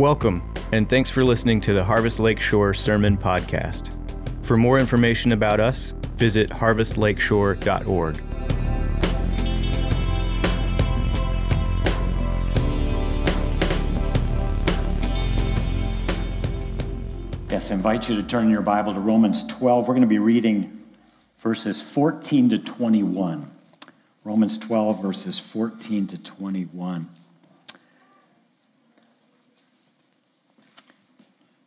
Welcome, and thanks for listening to the Harvest Lakeshore Sermon Podcast. For more information about us, visit harvestlakeshore.org. Yes, I invite you to turn your Bible to Romans 12. We're going to be reading verses 14 to 21. Romans 12, verses 14 to 21.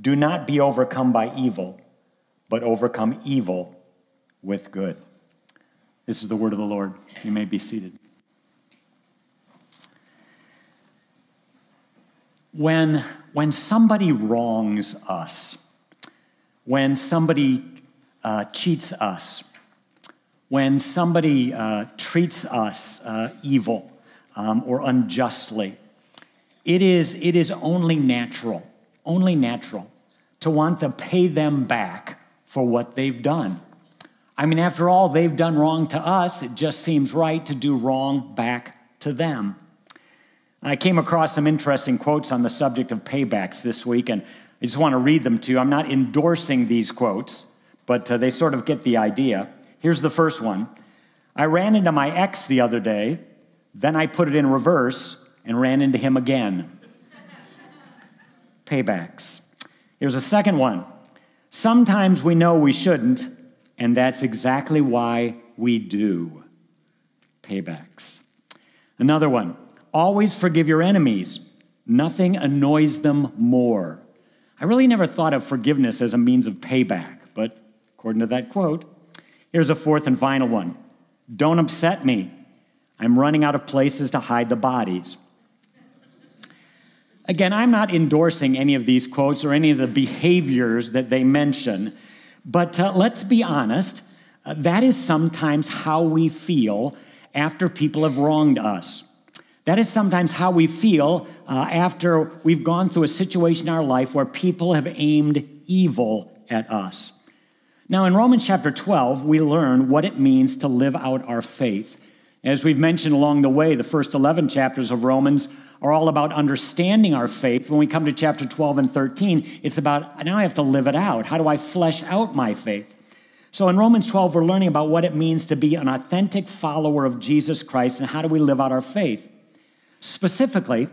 Do not be overcome by evil, but overcome evil with good. This is the word of the Lord. You may be seated. When, when somebody wrongs us, when somebody uh, cheats us, when somebody uh, treats us uh, evil um, or unjustly, it is, it is only natural only natural to want to pay them back for what they've done. I mean, after all, they've done wrong to us. It just seems right to do wrong back to them. I came across some interesting quotes on the subject of paybacks this week, and I just want to read them to you. I'm not endorsing these quotes, but uh, they sort of get the idea. Here's the first one I ran into my ex the other day, then I put it in reverse and ran into him again paybacks. Here's a second one. Sometimes we know we shouldn't, and that's exactly why we do. Paybacks. Another one. Always forgive your enemies. Nothing annoys them more. I really never thought of forgiveness as a means of payback, but according to that quote, here's a fourth and final one. Don't upset me. I'm running out of places to hide the bodies. Again, I'm not endorsing any of these quotes or any of the behaviors that they mention, but uh, let's be honest, uh, that is sometimes how we feel after people have wronged us. That is sometimes how we feel uh, after we've gone through a situation in our life where people have aimed evil at us. Now, in Romans chapter 12, we learn what it means to live out our faith. As we've mentioned along the way, the first 11 chapters of Romans are all about understanding our faith. When we come to chapter 12 and 13, it's about now I have to live it out. How do I flesh out my faith? So in Romans 12, we're learning about what it means to be an authentic follower of Jesus Christ and how do we live out our faith. Specifically,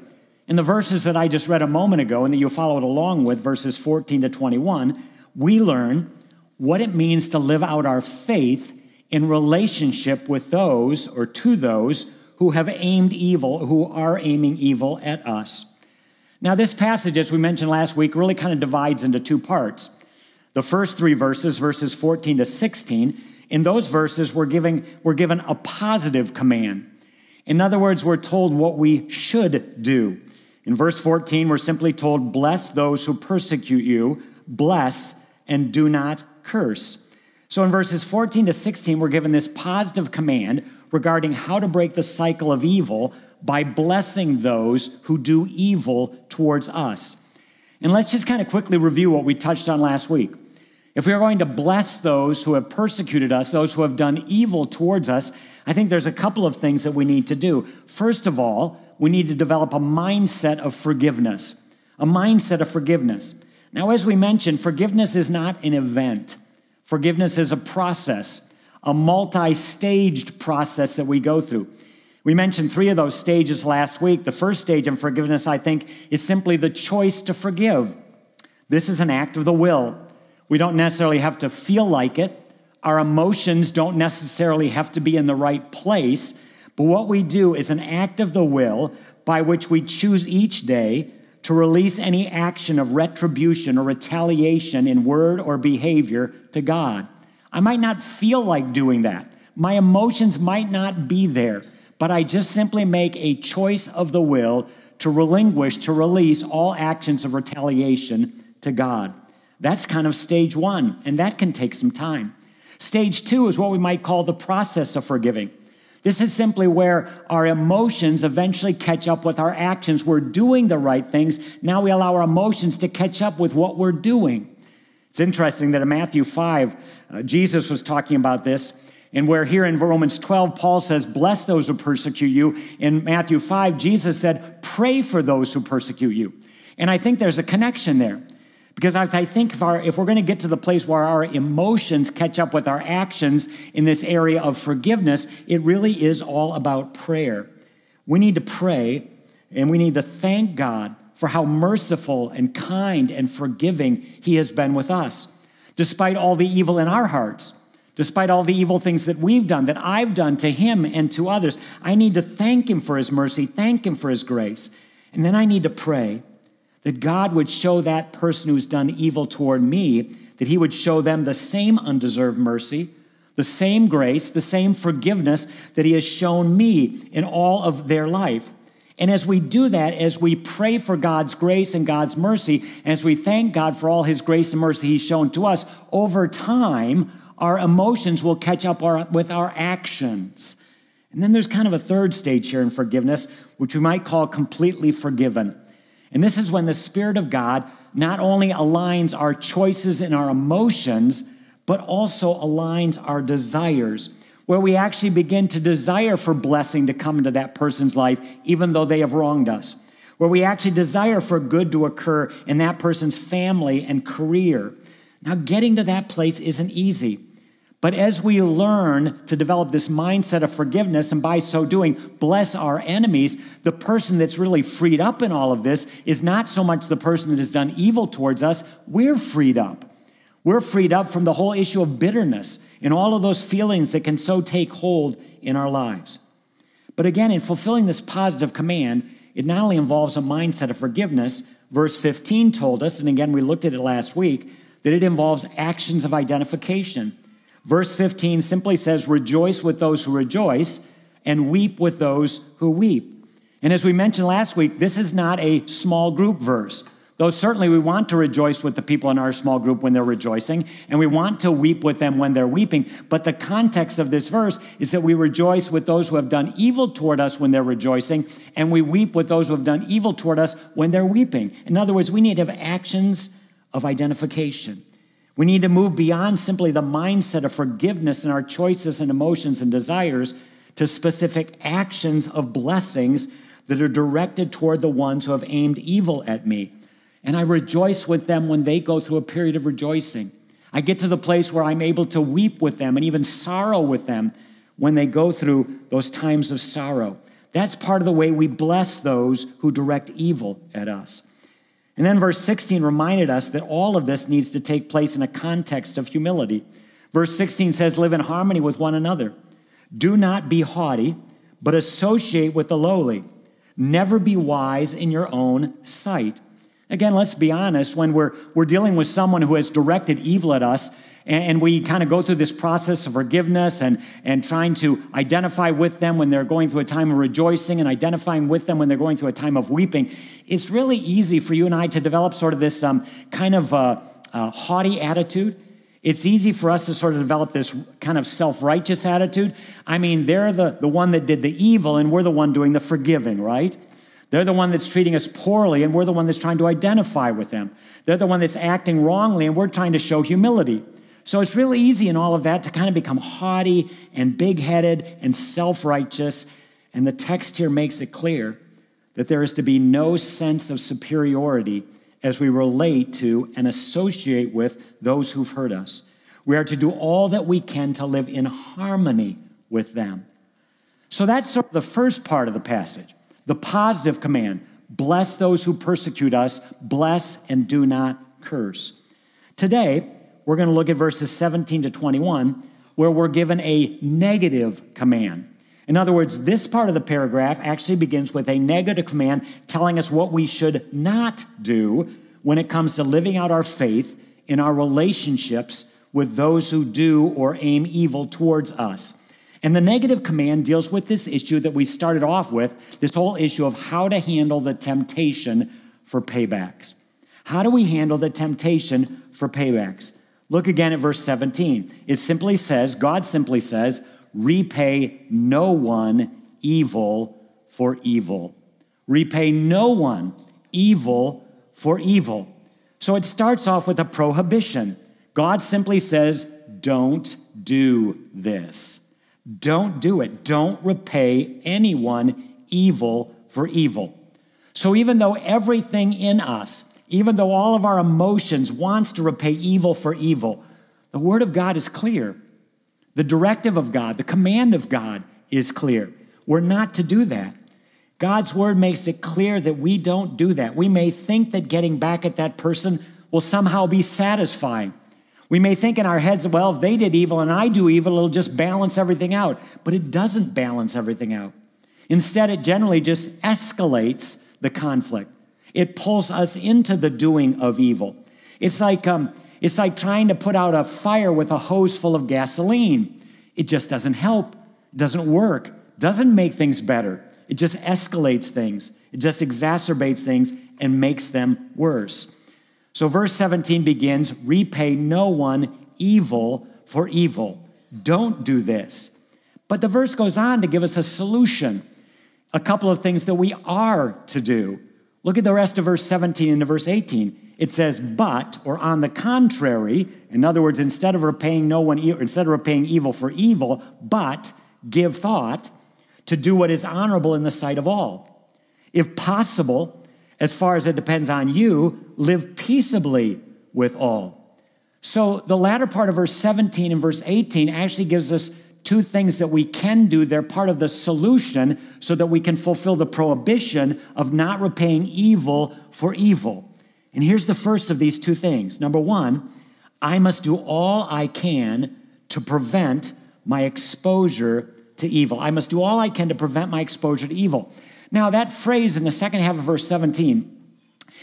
in the verses that I just read a moment ago and that you followed along with, verses 14 to 21, we learn what it means to live out our faith in relationship with those or to those who have aimed evil, who are aiming evil at us. Now, this passage, as we mentioned last week, really kind of divides into two parts. The first three verses, verses 14 to 16, in those verses, we're, giving, we're given a positive command. In other words, we're told what we should do. In verse 14, we're simply told, Bless those who persecute you, bless and do not curse. So in verses 14 to 16, we're given this positive command regarding how to break the cycle of evil by blessing those who do evil towards us. And let's just kind of quickly review what we touched on last week. If we are going to bless those who have persecuted us, those who have done evil towards us, I think there's a couple of things that we need to do. First of all, we need to develop a mindset of forgiveness. A mindset of forgiveness. Now, as we mentioned, forgiveness is not an event, forgiveness is a process a multi staged process that we go through. We mentioned three of those stages last week. The first stage in forgiveness, I think, is simply the choice to forgive. This is an act of the will. We don't necessarily have to feel like it. Our emotions don't necessarily have to be in the right place. But what we do is an act of the will by which we choose each day to release any action of retribution or retaliation in word or behavior to God. I might not feel like doing that. My emotions might not be there but I just simply make a choice of the will to relinquish, to release all actions of retaliation to God. That's kind of stage one, and that can take some time. Stage two is what we might call the process of forgiving. This is simply where our emotions eventually catch up with our actions. We're doing the right things. Now we allow our emotions to catch up with what we're doing. It's interesting that in Matthew 5, uh, Jesus was talking about this. And where here in Romans 12, Paul says, Bless those who persecute you. In Matthew 5, Jesus said, Pray for those who persecute you. And I think there's a connection there. Because I think if, our, if we're going to get to the place where our emotions catch up with our actions in this area of forgiveness, it really is all about prayer. We need to pray and we need to thank God for how merciful and kind and forgiving He has been with us, despite all the evil in our hearts despite all the evil things that we've done, that I've done to him and to others. I need to thank him for his mercy, thank him for his grace. And then I need to pray that God would show that person who's done evil toward me, that he would show them the same undeserved mercy, the same grace, the same forgiveness that he has shown me in all of their life. And as we do that, as we pray for God's grace and God's mercy, as we thank God for all his grace and mercy he's shown to us, over time, our emotions will catch up our, with our actions. And then there's kind of a third stage here in forgiveness, which we might call completely forgiven. And this is when the Spirit of God not only aligns our choices and our emotions, but also aligns our desires, where we actually begin to desire for blessing to come into that person's life, even though they have wronged us, where we actually desire for good to occur in that person's family and career. Now, getting to that place isn't easy. But as we learn to develop this mindset of forgiveness and by so doing, bless our enemies, the person that's really freed up in all of this is not so much the person that has done evil towards us. We're freed up. We're freed up from the whole issue of bitterness and all of those feelings that can so take hold in our lives. But again, in fulfilling this positive command, it not only involves a mindset of forgiveness, verse 15 told us, and again, we looked at it last week, that it involves actions of identification. Verse 15 simply says, Rejoice with those who rejoice and weep with those who weep. And as we mentioned last week, this is not a small group verse. Though certainly we want to rejoice with the people in our small group when they're rejoicing, and we want to weep with them when they're weeping. But the context of this verse is that we rejoice with those who have done evil toward us when they're rejoicing, and we weep with those who have done evil toward us when they're weeping. In other words, we need to have actions of identification. We need to move beyond simply the mindset of forgiveness in our choices and emotions and desires to specific actions of blessings that are directed toward the ones who have aimed evil at me. And I rejoice with them when they go through a period of rejoicing. I get to the place where I'm able to weep with them and even sorrow with them when they go through those times of sorrow. That's part of the way we bless those who direct evil at us. And then verse 16 reminded us that all of this needs to take place in a context of humility. Verse 16 says, Live in harmony with one another. Do not be haughty, but associate with the lowly. Never be wise in your own sight. Again, let's be honest, when we're, we're dealing with someone who has directed evil at us, and we kind of go through this process of forgiveness and, and trying to identify with them when they're going through a time of rejoicing and identifying with them when they're going through a time of weeping. It's really easy for you and I to develop sort of this um, kind of uh, uh, haughty attitude. It's easy for us to sort of develop this kind of self righteous attitude. I mean, they're the, the one that did the evil, and we're the one doing the forgiving, right? They're the one that's treating us poorly, and we're the one that's trying to identify with them. They're the one that's acting wrongly, and we're trying to show humility. So it's really easy in all of that to kind of become haughty and big headed and self righteous. And the text here makes it clear that there is to be no sense of superiority as we relate to and associate with those who've hurt us. We are to do all that we can to live in harmony with them. So that's sort of the first part of the passage the positive command bless those who persecute us, bless and do not curse. Today, we're going to look at verses 17 to 21, where we're given a negative command. In other words, this part of the paragraph actually begins with a negative command telling us what we should not do when it comes to living out our faith in our relationships with those who do or aim evil towards us. And the negative command deals with this issue that we started off with this whole issue of how to handle the temptation for paybacks. How do we handle the temptation for paybacks? Look again at verse 17. It simply says, God simply says, repay no one evil for evil. Repay no one evil for evil. So it starts off with a prohibition. God simply says, don't do this. Don't do it. Don't repay anyone evil for evil. So even though everything in us, even though all of our emotions wants to repay evil for evil, the word of God is clear. The directive of God, the command of God is clear. We're not to do that. God's word makes it clear that we don't do that. We may think that getting back at that person will somehow be satisfying. We may think in our heads, well, if they did evil and I do evil, it'll just balance everything out. But it doesn't balance everything out. Instead, it generally just escalates the conflict. It pulls us into the doing of evil. It's like um, it's like trying to put out a fire with a hose full of gasoline. It just doesn't help, doesn't work, doesn't make things better. It just escalates things, it just exacerbates things and makes them worse. So, verse 17 begins repay no one evil for evil. Don't do this. But the verse goes on to give us a solution, a couple of things that we are to do. Look at the rest of verse 17 into verse 18 it says, but, or on the contrary, in other words, instead of repaying no one, instead of repaying evil for evil, but give thought to do what is honorable in the sight of all. If possible, as far as it depends on you, live peaceably with all. So the latter part of verse 17 and verse 18 actually gives us two things that we can do. They're part of the solution so that we can fulfill the prohibition of not repaying evil for evil. And here's the first of these two things. Number one, I must do all I can to prevent my exposure to evil. I must do all I can to prevent my exposure to evil. Now, that phrase in the second half of verse 17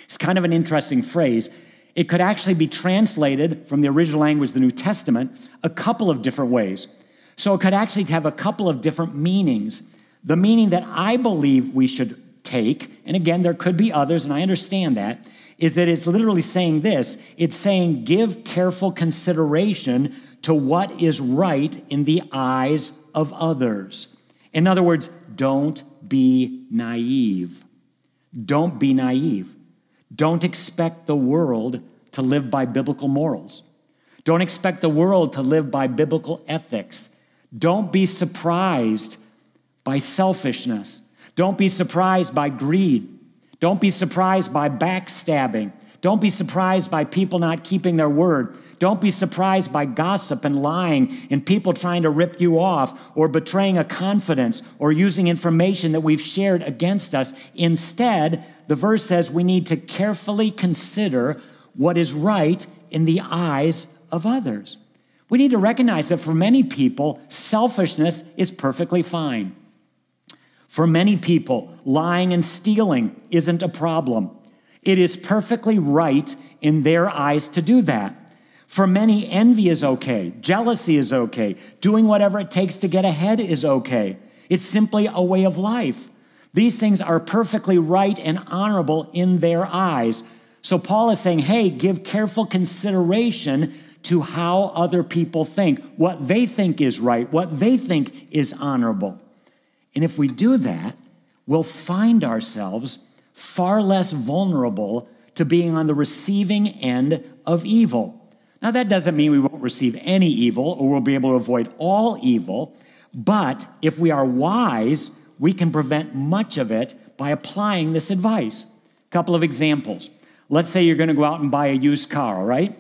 is kind of an interesting phrase. It could actually be translated from the original language, the New Testament, a couple of different ways. So it could actually have a couple of different meanings. The meaning that I believe we should take, and again, there could be others, and I understand that, is that it's literally saying this it's saying, give careful consideration to what is right in the eyes of others. In other words, don't be naive. Don't be naive. Don't expect the world to live by biblical morals. Don't expect the world to live by biblical ethics. Don't be surprised by selfishness. Don't be surprised by greed. Don't be surprised by backstabbing. Don't be surprised by people not keeping their word. Don't be surprised by gossip and lying and people trying to rip you off or betraying a confidence or using information that we've shared against us. Instead, the verse says we need to carefully consider what is right in the eyes of others. We need to recognize that for many people, selfishness is perfectly fine. For many people, lying and stealing isn't a problem. It is perfectly right in their eyes to do that. For many, envy is okay, jealousy is okay, doing whatever it takes to get ahead is okay. It's simply a way of life. These things are perfectly right and honorable in their eyes. So Paul is saying, hey, give careful consideration to how other people think, what they think is right, what they think is honorable. And if we do that, we'll find ourselves far less vulnerable to being on the receiving end of evil. Now, that doesn't mean we won't receive any evil or we'll be able to avoid all evil, but if we are wise, we can prevent much of it by applying this advice. A couple of examples. Let's say you're going to go out and buy a used car, all right?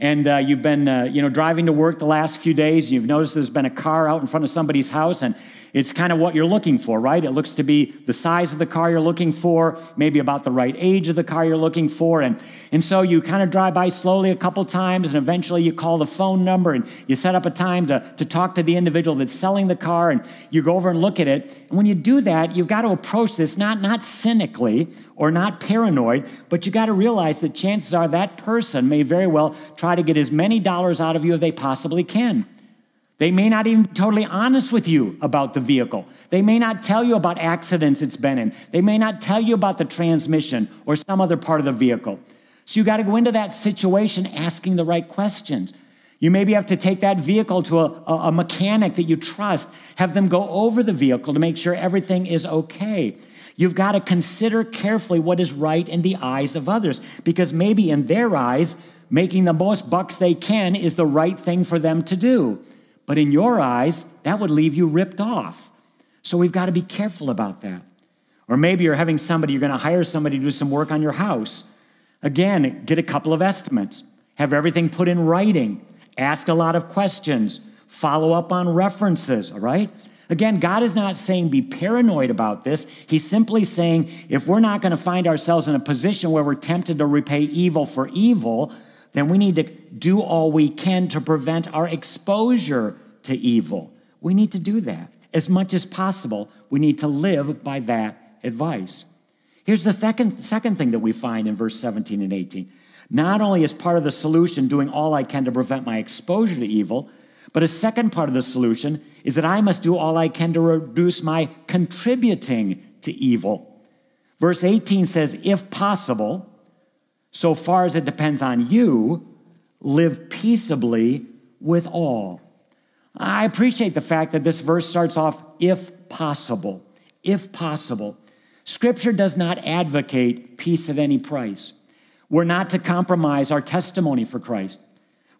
and uh, you've been uh, you know driving to work the last few days and you've noticed there's been a car out in front of somebody's house and It's kind of what you're looking for, right? It looks to be the size of the car you're looking for, maybe about the right age of the car you're looking for. And, and so you kind of drive by slowly a couple times, and eventually you call the phone number and you set up a time to, to talk to the individual that's selling the car, and you go over and look at it. And when you do that, you've got to approach this not, not cynically or not paranoid, but you got to realize that chances are that person may very well try to get as many dollars out of you as they possibly can. They may not even be totally honest with you about the vehicle. They may not tell you about accidents it's been in. They may not tell you about the transmission or some other part of the vehicle. So you got to go into that situation asking the right questions. You maybe have to take that vehicle to a, a, mechanic that you trust, have them go over the vehicle to make sure everything is okay. You've got to consider carefully what is right in the eyes of others, because maybe in their eyes, making the most bucks they can is the right thing for them to do. But in your eyes, that would leave you ripped off. So we've got to be careful about that. Or maybe you're having somebody, you're going to hire somebody to do some work on your house. Again, get a couple of estimates, have everything put in writing, ask a lot of questions, follow up on references, all right? Again, God is not saying be paranoid about this. He's simply saying if we're not going to find ourselves in a position where we're tempted to repay evil for evil, then we need to do all we can to prevent our exposure to evil. We need to do that. As much as possible, we need to live by that advice. Here's the second, second thing that we find in verse 17 and 18. Not only is part of the solution doing all I can to prevent my exposure to evil, but a second part of the solution is that I must do all I can to reduce my contributing to evil. Verse 18 says, if possible, so far as it depends on you, live peaceably with all. I appreciate the fact that this verse starts off, if possible. If possible. Scripture does not advocate peace at any price. We're not to compromise our testimony for Christ.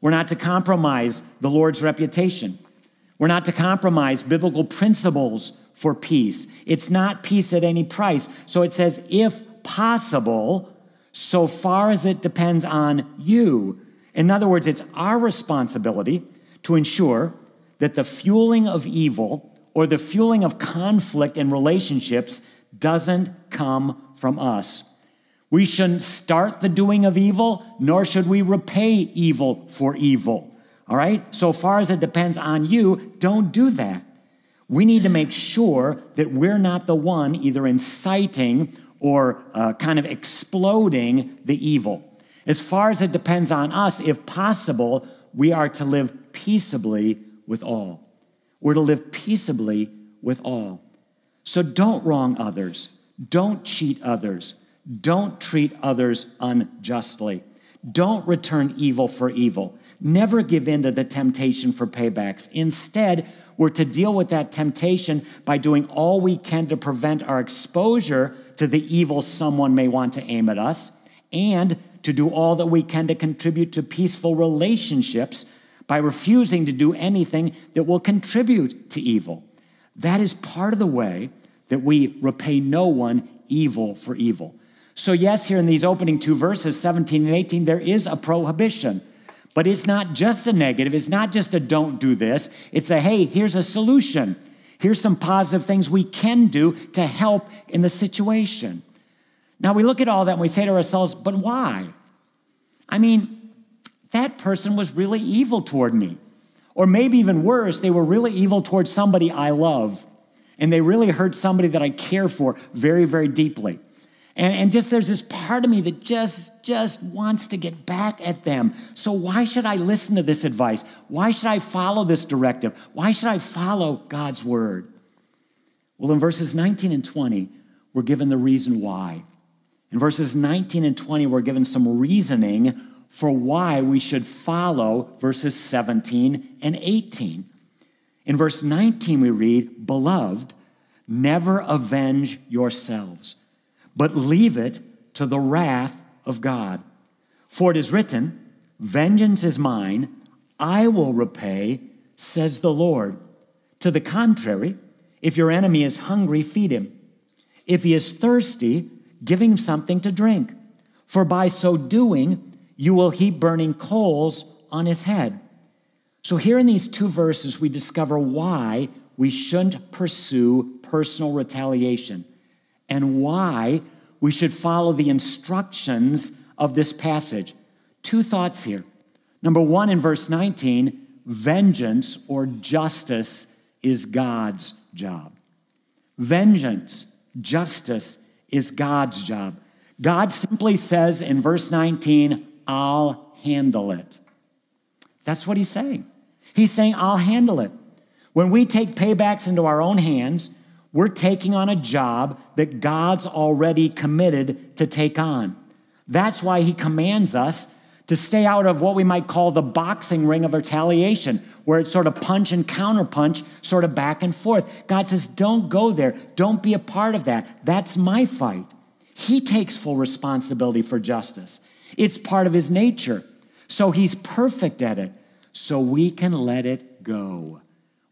We're not to compromise the Lord's reputation. We're not to compromise biblical principles for peace. It's not peace at any price. So it says, if possible, so far as it depends on you. In other words, it's our responsibility to ensure that the fueling of evil or the fueling of conflict in relationships doesn't come from us. We shouldn't start the doing of evil, nor should we repay evil for evil. All right? So far as it depends on you, don't do that. We need to make sure that we're not the one either inciting or uh, kind of exploding the evil. As far as it depends on us, if possible, we are to live peaceably with all. We're to live peaceably with all. So don't wrong others, don't cheat others, don't treat others unjustly, don't return evil for evil. Never give in to the temptation for paybacks. Instead, we're to deal with that temptation by doing all we can to prevent our exposure to the evil someone may want to aim at us, and to do all that we can to contribute to peaceful relationships by refusing to do anything that will contribute to evil. That is part of the way that we repay no one evil for evil. So, yes, here in these opening two verses, 17 and 18, there is a prohibition. But it's not just a negative. It's not just a don't do this. It's a hey, here's a solution. Here's some positive things we can do to help in the situation. Now we look at all that and we say to ourselves, but why? I mean, that person was really evil toward me. Or maybe even worse, they were really evil toward somebody I love. And they really hurt somebody that I care for very, very deeply. And, and just there's this part of me that just just wants to get back at them. So why should I listen to this advice? Why should I follow this directive? Why should I follow God's word? Well, in verses 19 and 20, we're given the reason why. In verses 19 and 20, we're given some reasoning for why we should follow verses 17 and 18. In verse 19, we read, Beloved, never avenge yourselves but leave it to the wrath of God. For it is written, Vengeance is mine, I will repay, says the Lord. To the contrary, if your enemy is hungry, feed him. If he is thirsty, give him something to drink. For by so doing, you will heap burning coals on his head. So, here in these two verses, we discover why we shouldn't pursue personal retaliation and why we should follow the instructions of this passage. Two thoughts here. Number one, in verse 19, vengeance or justice is God's job. Vengeance, justice is God's job. God simply says in verse 19, I'll handle it. That's what he's saying. He's saying, I'll handle it. When we take paybacks into our own hands, we're taking on a job that God's already committed to take on. That's why he commands us to stay out of what we might call the boxing ring of retaliation, where it's sort of punch and counterpunch, sort of back and forth. God says, Don't go there. Don't be a part of that. That's my fight. He takes full responsibility for justice, it's part of his nature. So he's perfect at it. So we can let it go.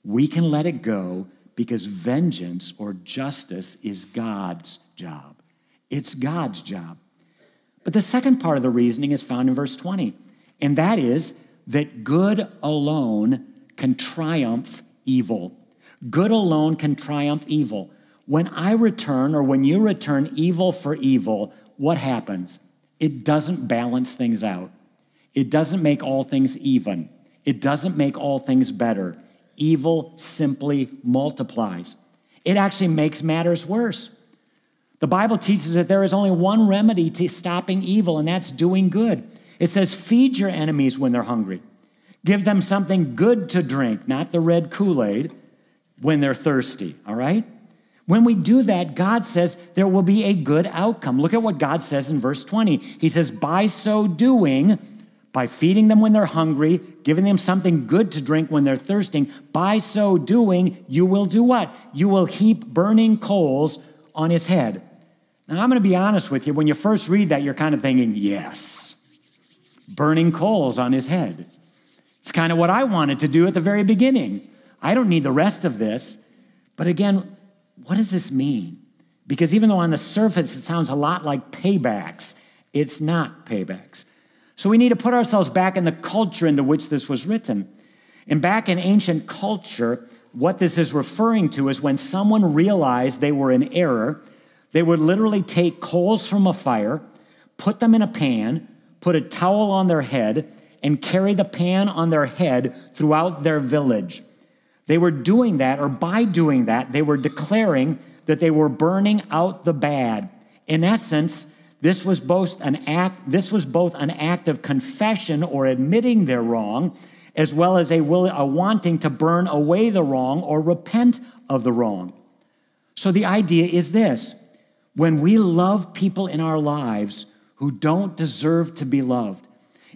We can let it go because vengeance or justice is God's job. It's God's job. But the second part of the reasoning is found in verse 20, and that is that good alone can triumph evil. Good alone can triumph evil. When I return or when you return evil for evil, what happens? It doesn't balance things out. It doesn't make all things even. It doesn't make all things better. Evil simply multiplies. It actually makes matters worse. The Bible teaches that there is only one remedy to stopping evil, and that's doing good. It says, Feed your enemies when they're hungry. Give them something good to drink, not the red Kool Aid, when they're thirsty, all right? When we do that, God says there will be a good outcome. Look at what God says in verse 20. He says, By so doing, by feeding them when they're hungry, giving them something good to drink when they're thirsting, by so doing, you will do what? You will heap burning coals on his head. And I'm going to be honest with you, when you first read that, you're kind of thinking, yes, burning coals on his head. It's kind of what I wanted to do at the very beginning. I don't need the rest of this. But again, what does this mean? Because even though on the surface it sounds a lot like paybacks, it's not paybacks. So we need to put ourselves back in the culture into which this was written. And back in ancient culture, what this is referring to is when someone realized they were in error they would literally take coals from a fire, put them in a pan, put a towel on their head, and carry the pan on their head throughout their village. They were doing that, or by doing that, they were declaring that they were burning out the bad. In essence, this was both an act, this was both an act of confession or admitting their wrong, as well as a, will, a wanting to burn away the wrong or repent of the wrong. So the idea is this when we love people in our lives who don't deserve to be loved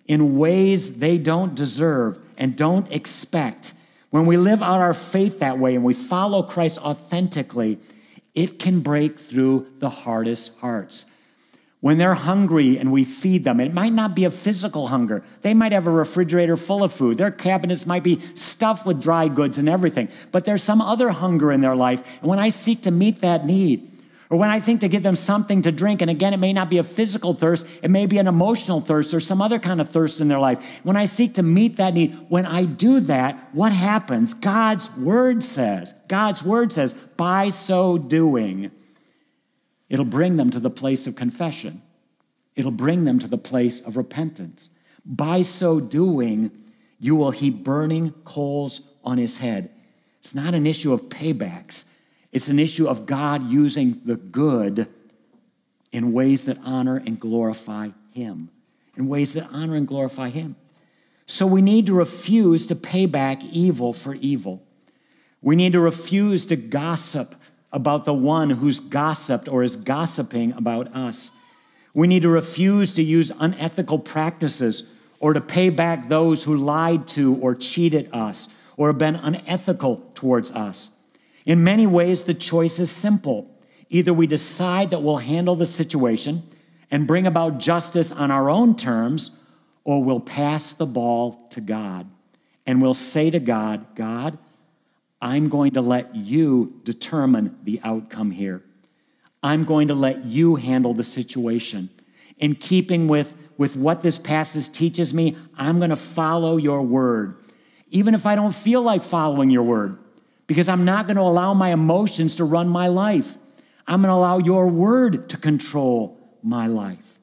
in ways they don't deserve and don't expect, when we live out our faith that way and we follow Christ authentically, it can break through the hardest hearts. When they're hungry and we feed them, it might not be a physical hunger. They might have a refrigerator full of food. Their cabinets might be stuffed with dry goods and everything, but there's some other hunger in their life. And when I seek to meet that need, or when I think to give them something to drink, and again, it may not be a physical thirst, it may be an emotional thirst or some other kind of thirst in their life. When I seek to meet that need, when I do that, what happens? God's word says, God's word says, by so doing, it'll bring them to the place of confession. It'll bring them to the place of repentance. By so doing, you will heap burning coals on his head. It's not an issue of paybacks. It's an issue of God using the good in ways that honor and glorify Him, in ways that honor and glorify Him. So we need to refuse to pay back evil for evil. We need to refuse to gossip about the one who's gossiped or is gossiping about us. We need to refuse to use unethical practices or to pay back those who lied to or cheated us or have been unethical towards us. In many ways, the choice is simple. Either we decide that we'll handle the situation and bring about justice on our own terms, or we'll pass the ball to God. And we'll say to God, God, I'm going to let you determine the outcome here. I'm going to let you handle the situation. In keeping with, with what this passage teaches me, I'm going to follow your word. Even if I don't feel like following your word, because I'm not going to allow my emotions to run my life. I'm going to allow your word to control my life.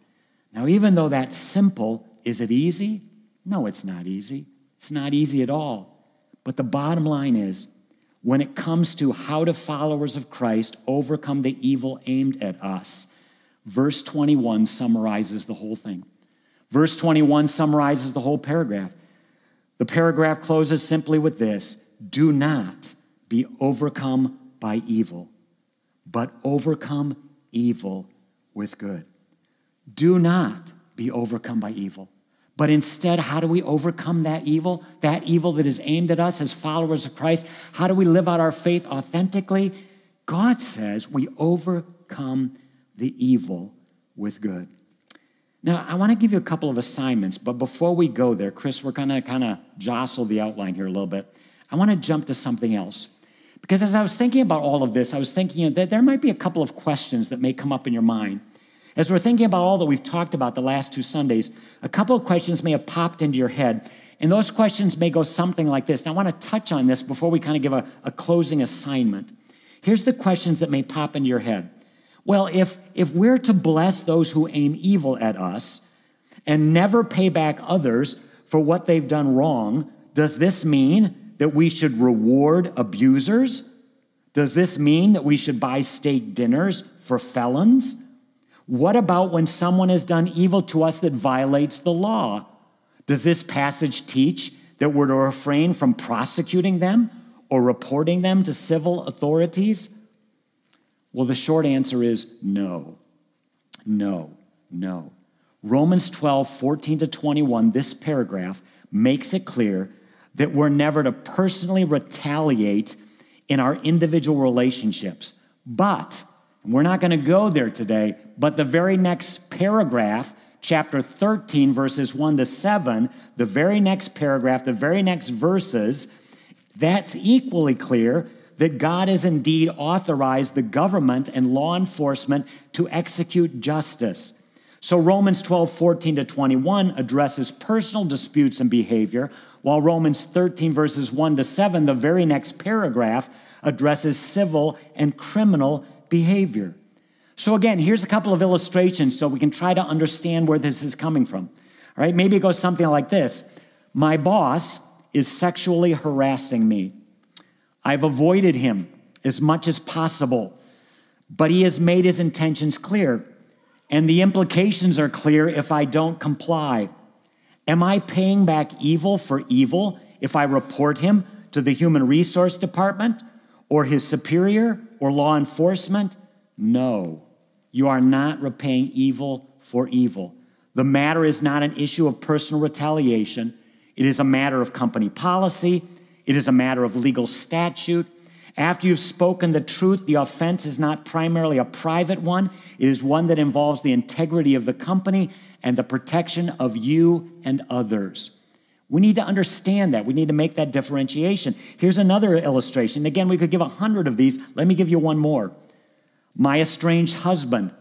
Now, even though that's simple, is it easy? No, it's not easy. It's not easy at all. But the bottom line is when it comes to how do followers of Christ overcome the evil aimed at us, verse 21 summarizes the whole thing. Verse 21 summarizes the whole paragraph. The paragraph closes simply with this Do not be overcome by evil, but overcome evil with good. Do not be overcome by evil. But instead, how do we overcome that evil? That evil that is aimed at us as followers of Christ? How do we live out our faith authentically? God says we overcome the evil with good. Now, I want to give you a couple of assignments, but before we go there, Chris, we're going to kind of jostle the outline here a little bit. I want to jump to something else. Because as I was thinking about all of this, I was thinking that there might be a couple of questions that may come up in your mind. As we're thinking about all that we've talked about the last two Sundays, a couple of questions may have popped into your head. And those questions may go something like this. And I want to touch on this before we kind of give a, a closing assignment. Here's the questions that may pop into your head. Well, if, if we're to bless those who aim evil at us and never pay back others for what they've done wrong, does this mean that we should reward abusers? Does this mean that we should buy steak dinners for felons? What about when someone has done evil to us that violates the law? Does this passage teach that we're to refrain from prosecuting them or reporting them to civil authorities? Well, the short answer is no. No, no. Romans 12, 14 to 21, this paragraph makes it clear that we're never to personally retaliate in our individual relationships. But we're not going to go there today, but the very next paragraph, chapter 13, verses 1 to 7, the very next paragraph, the very next verses, that's equally clear that God has indeed authorized the government and law enforcement to execute justice. So Romans 12, 14 to 21 addresses personal disputes and behavior, while Romans 13, verses 1 to 7, the very next paragraph, addresses civil and criminal behavior. So, again, here's a couple of illustrations so we can try to understand where this is coming from. All right, maybe it goes something like this My boss is sexually harassing me. I've avoided him as much as possible, but he has made his intentions clear, and the implications are clear if I don't comply. Am I paying back evil for evil if I report him to the Human Resource Department or his superior or law enforcement? No, you are not repaying evil for evil. The matter is not an issue of personal retaliation, it is a matter of company policy, it is a matter of legal statute. After you've spoken the truth, the offense is not primarily a private one, it is one that involves the integrity of the company and the protection of you and others. We need to understand that. We need to make that differentiation. Here's another illustration. Again, we could give a hundred of these. Let me give you one more. My estranged husband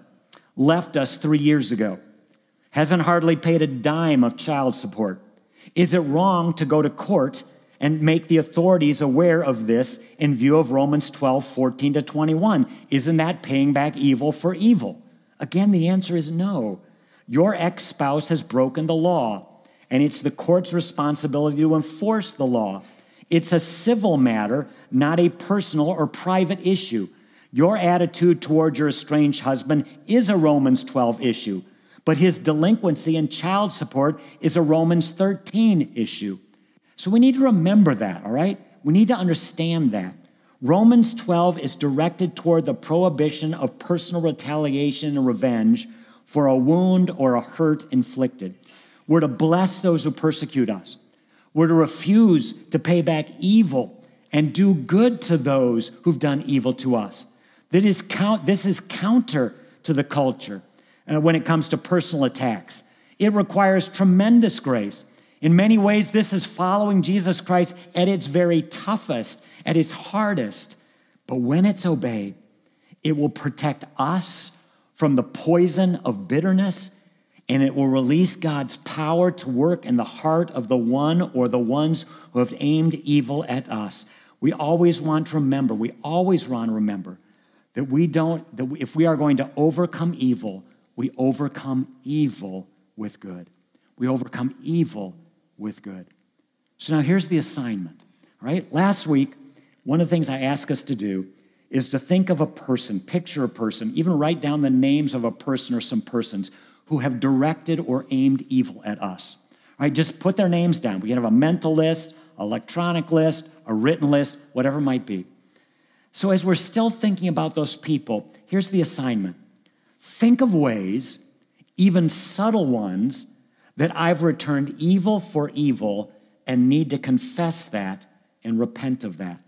left us three years ago, hasn't hardly paid a dime of child support. Is it wrong to go to court and make the authorities aware of this in view of Romans 12, 14 to 21? Isn't that paying back evil for evil? Again, the answer is no. Your ex spouse has broken the law and it's the court's responsibility to enforce the law. It's a civil matter, not a personal or private issue. Your attitude toward your estranged husband is a Romans 12 issue, but his delinquency in child support is a Romans 13 issue. So we need to remember that, all right? We need to understand that. Romans 12 is directed toward the prohibition of personal retaliation and revenge for a wound or a hurt inflicted. We're to bless those who persecute us. We're to refuse to pay back evil and do good to those who've done evil to us. That is count, this is counter to the culture uh, when it comes to personal attacks. It requires tremendous grace. In many ways, this is following Jesus Christ at its very toughest, at its hardest. But when it's obeyed, it will protect us from the poison of bitterness and it will release God's power to work in the heart of the one or the ones who have aimed evil at us. We always want to remember, we always want to remember that we don't, that if we are going to overcome evil, we overcome evil with good. We overcome evil with good. So now here's the assignment, right? Last week, one of the things I asked us to do is to think of a person, picture a person, even write down the names of a person or some persons who have directed or aimed evil at us. All right, just put their names down. We can have a mental list, electronic list, a written list, whatever it might be. So, as we're still thinking about those people, here's the assignment think of ways, even subtle ones, that I've returned evil for evil and need to confess that and repent of that.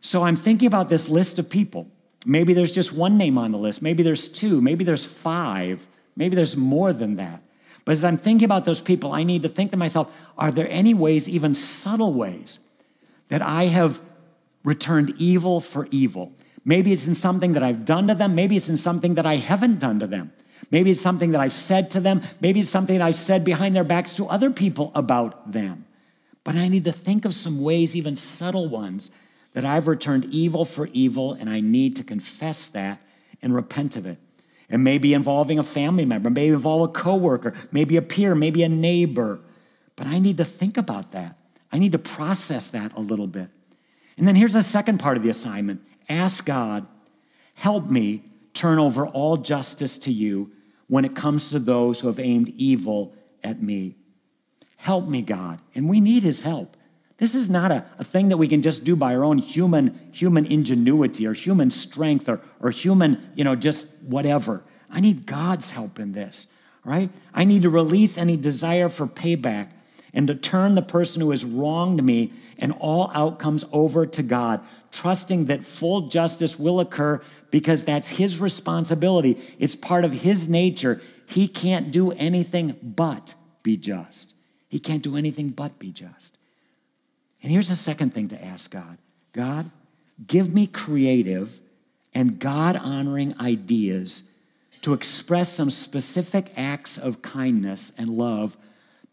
So, I'm thinking about this list of people. Maybe there's just one name on the list, maybe there's two, maybe there's five, maybe there's more than that. But as I'm thinking about those people, I need to think to myself are there any ways, even subtle ways, that I have returned evil for evil. Maybe it's in something that I've done to them. Maybe it's in something that I haven't done to them. Maybe it's something that I've said to them. Maybe it's something that I've said behind their backs to other people about them. But I need to think of some ways, even subtle ones, that I've returned evil for evil, and I need to confess that and repent of it. It may be involving a family member, maybe involve a coworker, maybe a peer, maybe a neighbor. But I need to think about that. I need to process that a little bit. And then here's the second part of the assignment ask God, help me turn over all justice to you when it comes to those who have aimed evil at me. Help me, God. And we need his help. This is not a, a thing that we can just do by our own human, human ingenuity or human strength or, or human, you know, just whatever. I need God's help in this, right? I need to release any desire for payback and to turn the person who has wronged me and all outcomes over to God, trusting that full justice will occur because that's His responsibility. It's part of His nature. He can't do anything but be just. He can't do anything but be just. And here's the second thing to ask God God, give me creative and God honoring ideas to express some specific acts of kindness and love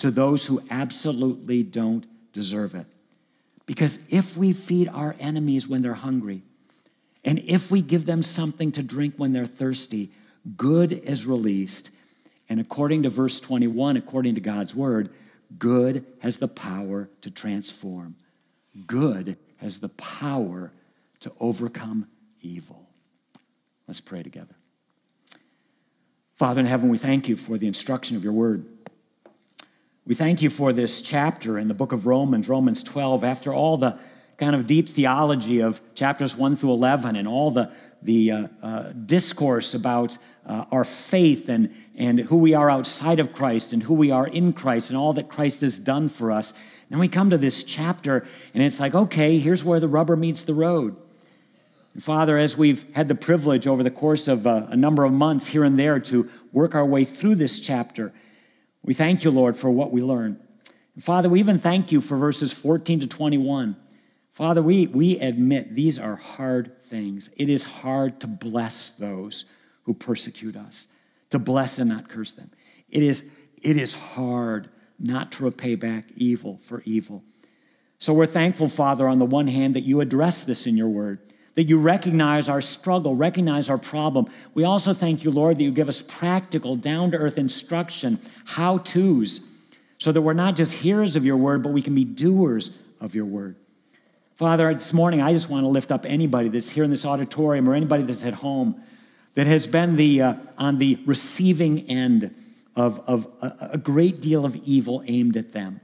to those who absolutely don't deserve it. Because if we feed our enemies when they're hungry, and if we give them something to drink when they're thirsty, good is released. And according to verse 21, according to God's word, good has the power to transform. Good has the power to overcome evil. Let's pray together. Father in heaven, we thank you for the instruction of your word. We thank you for this chapter in the book of Romans, Romans 12, after all the kind of deep theology of chapters 1 through 11 and all the, the uh, uh, discourse about uh, our faith and, and who we are outside of Christ and who we are in Christ and all that Christ has done for us. Then we come to this chapter and it's like, okay, here's where the rubber meets the road. And Father, as we've had the privilege over the course of a, uh, a number of months here and there to work our way through this chapter, we thank you, Lord, for what we learn. Father, we even thank you for verses 14 to 21. Father, we, we admit these are hard things. It is hard to bless those who persecute us, to bless and not curse them. It is, it is hard not to repay back evil for evil. So we're thankful, Father, on the one hand, that you address this in your word that you recognize our struggle, recognize our problem. We also thank you, Lord, that you give us practical, down to earth instruction, how to's, so that we're not just hearers of your word, but we can be doers of your word. Father, this morning I just want to lift up anybody that's here in this auditorium or anybody that's at home that has been the, uh, on the receiving end of, of a, a, great deal of evil aimed at them.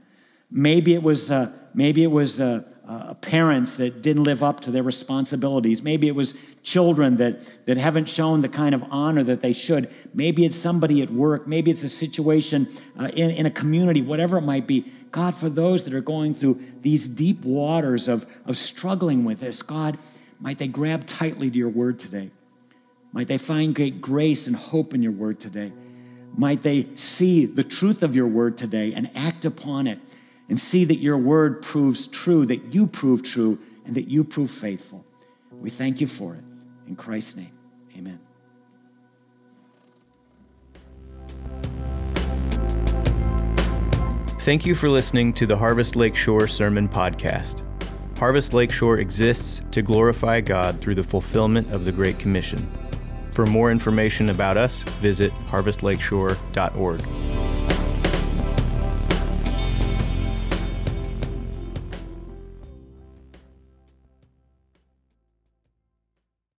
Maybe it was, uh, maybe it was uh, uh, parents that didn't live up to their responsibilities. Maybe it was children that, that haven't shown the kind of honor that they should. Maybe it's somebody at work. Maybe it's a situation uh, in, in a community, whatever it might be. God, for those that are going through these deep waters of, of struggling with this, God, might they grab tightly to your word today. Might they find great grace and hope in your word today. Might they see the truth of your word today and act upon it and see that your word proves true, that you prove true, and that you prove faithful. We thank you for it. In Christ's name, amen. Thank you for listening to the Harvest Lakeshore Sermon Podcast. Harvest Lakeshore exists to glorify God through the fulfillment of the Great Commission. For more information about us, visit harvestlakeshore.org.